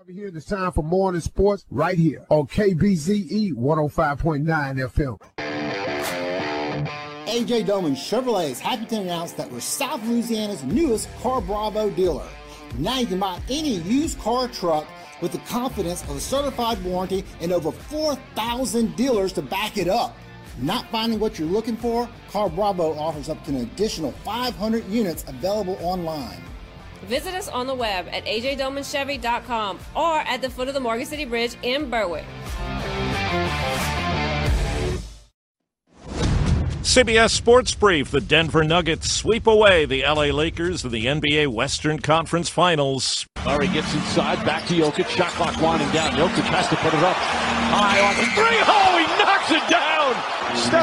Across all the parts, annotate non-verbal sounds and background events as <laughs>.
Over here, it's time for morning sports right here on KBZE 105.9 FM. AJ Doman Chevrolet is happy to announce that we're South Louisiana's newest Car Bravo dealer. Now you can buy any used car truck with the confidence of a certified warranty and over 4,000 dealers to back it up. Not finding what you're looking for? Car Bravo offers up to an additional 500 units available online. Visit us on the web at ajdomanchevy.com or at the foot of the Morgan City Bridge in Berwick. CBS Sports Brief. The Denver Nuggets sweep away the LA Lakers in the NBA Western Conference Finals. Murray gets inside, back to Jokic. Shot clock winding down. Jokic has to put it up high on the three. Oh, he knocks it down.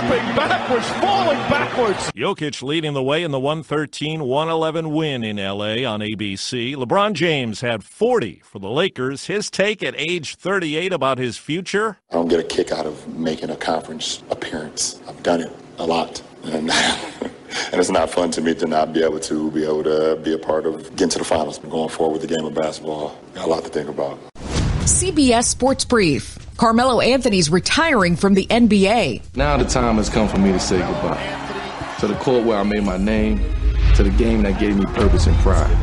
Stepping backwards, falling backwards. Jokic leading the way in the 113 111 win in LA on ABC. LeBron James had 40 for the Lakers. His take at age 38 about his future. I don't get a kick out of making a conference appearance. I've done it a lot. And, <laughs> and it's not fun to me to not be able to be able to be a part of getting to the finals, going forward with the game of basketball. Got a lot to think about. CBS Sports Brief. Carmelo Anthony's retiring from the NBA. Now the time has come for me to say goodbye. To the court where I made my name, to the game that gave me purpose and pride.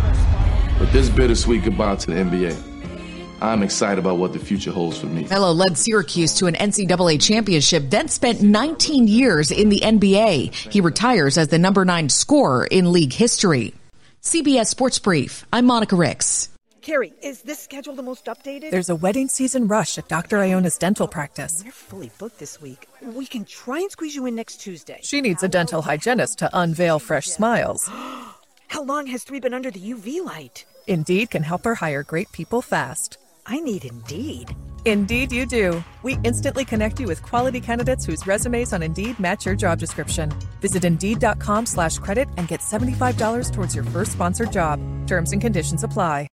But this bittersweet goodbye to the NBA. I'm excited about what the future holds for me. Melo led Syracuse to an NCAA championship, then spent 19 years in the NBA. He retires as the number nine scorer in league history. CBS Sports Brief. I'm Monica Ricks. Carrie, is this schedule the most updated? There's a wedding season rush at Dr. Iona's dental practice. We're fully booked this week. We can try and squeeze you in next Tuesday. She needs a dental hygienist to unveil fresh smiles. <gasps> How long has Three been under the UV light? Indeed can help her hire great people fast. I need Indeed. Indeed, you do. We instantly connect you with quality candidates whose resumes on Indeed match your job description. Visit Indeed.com slash credit and get $75 towards your first sponsored job. Terms and conditions apply.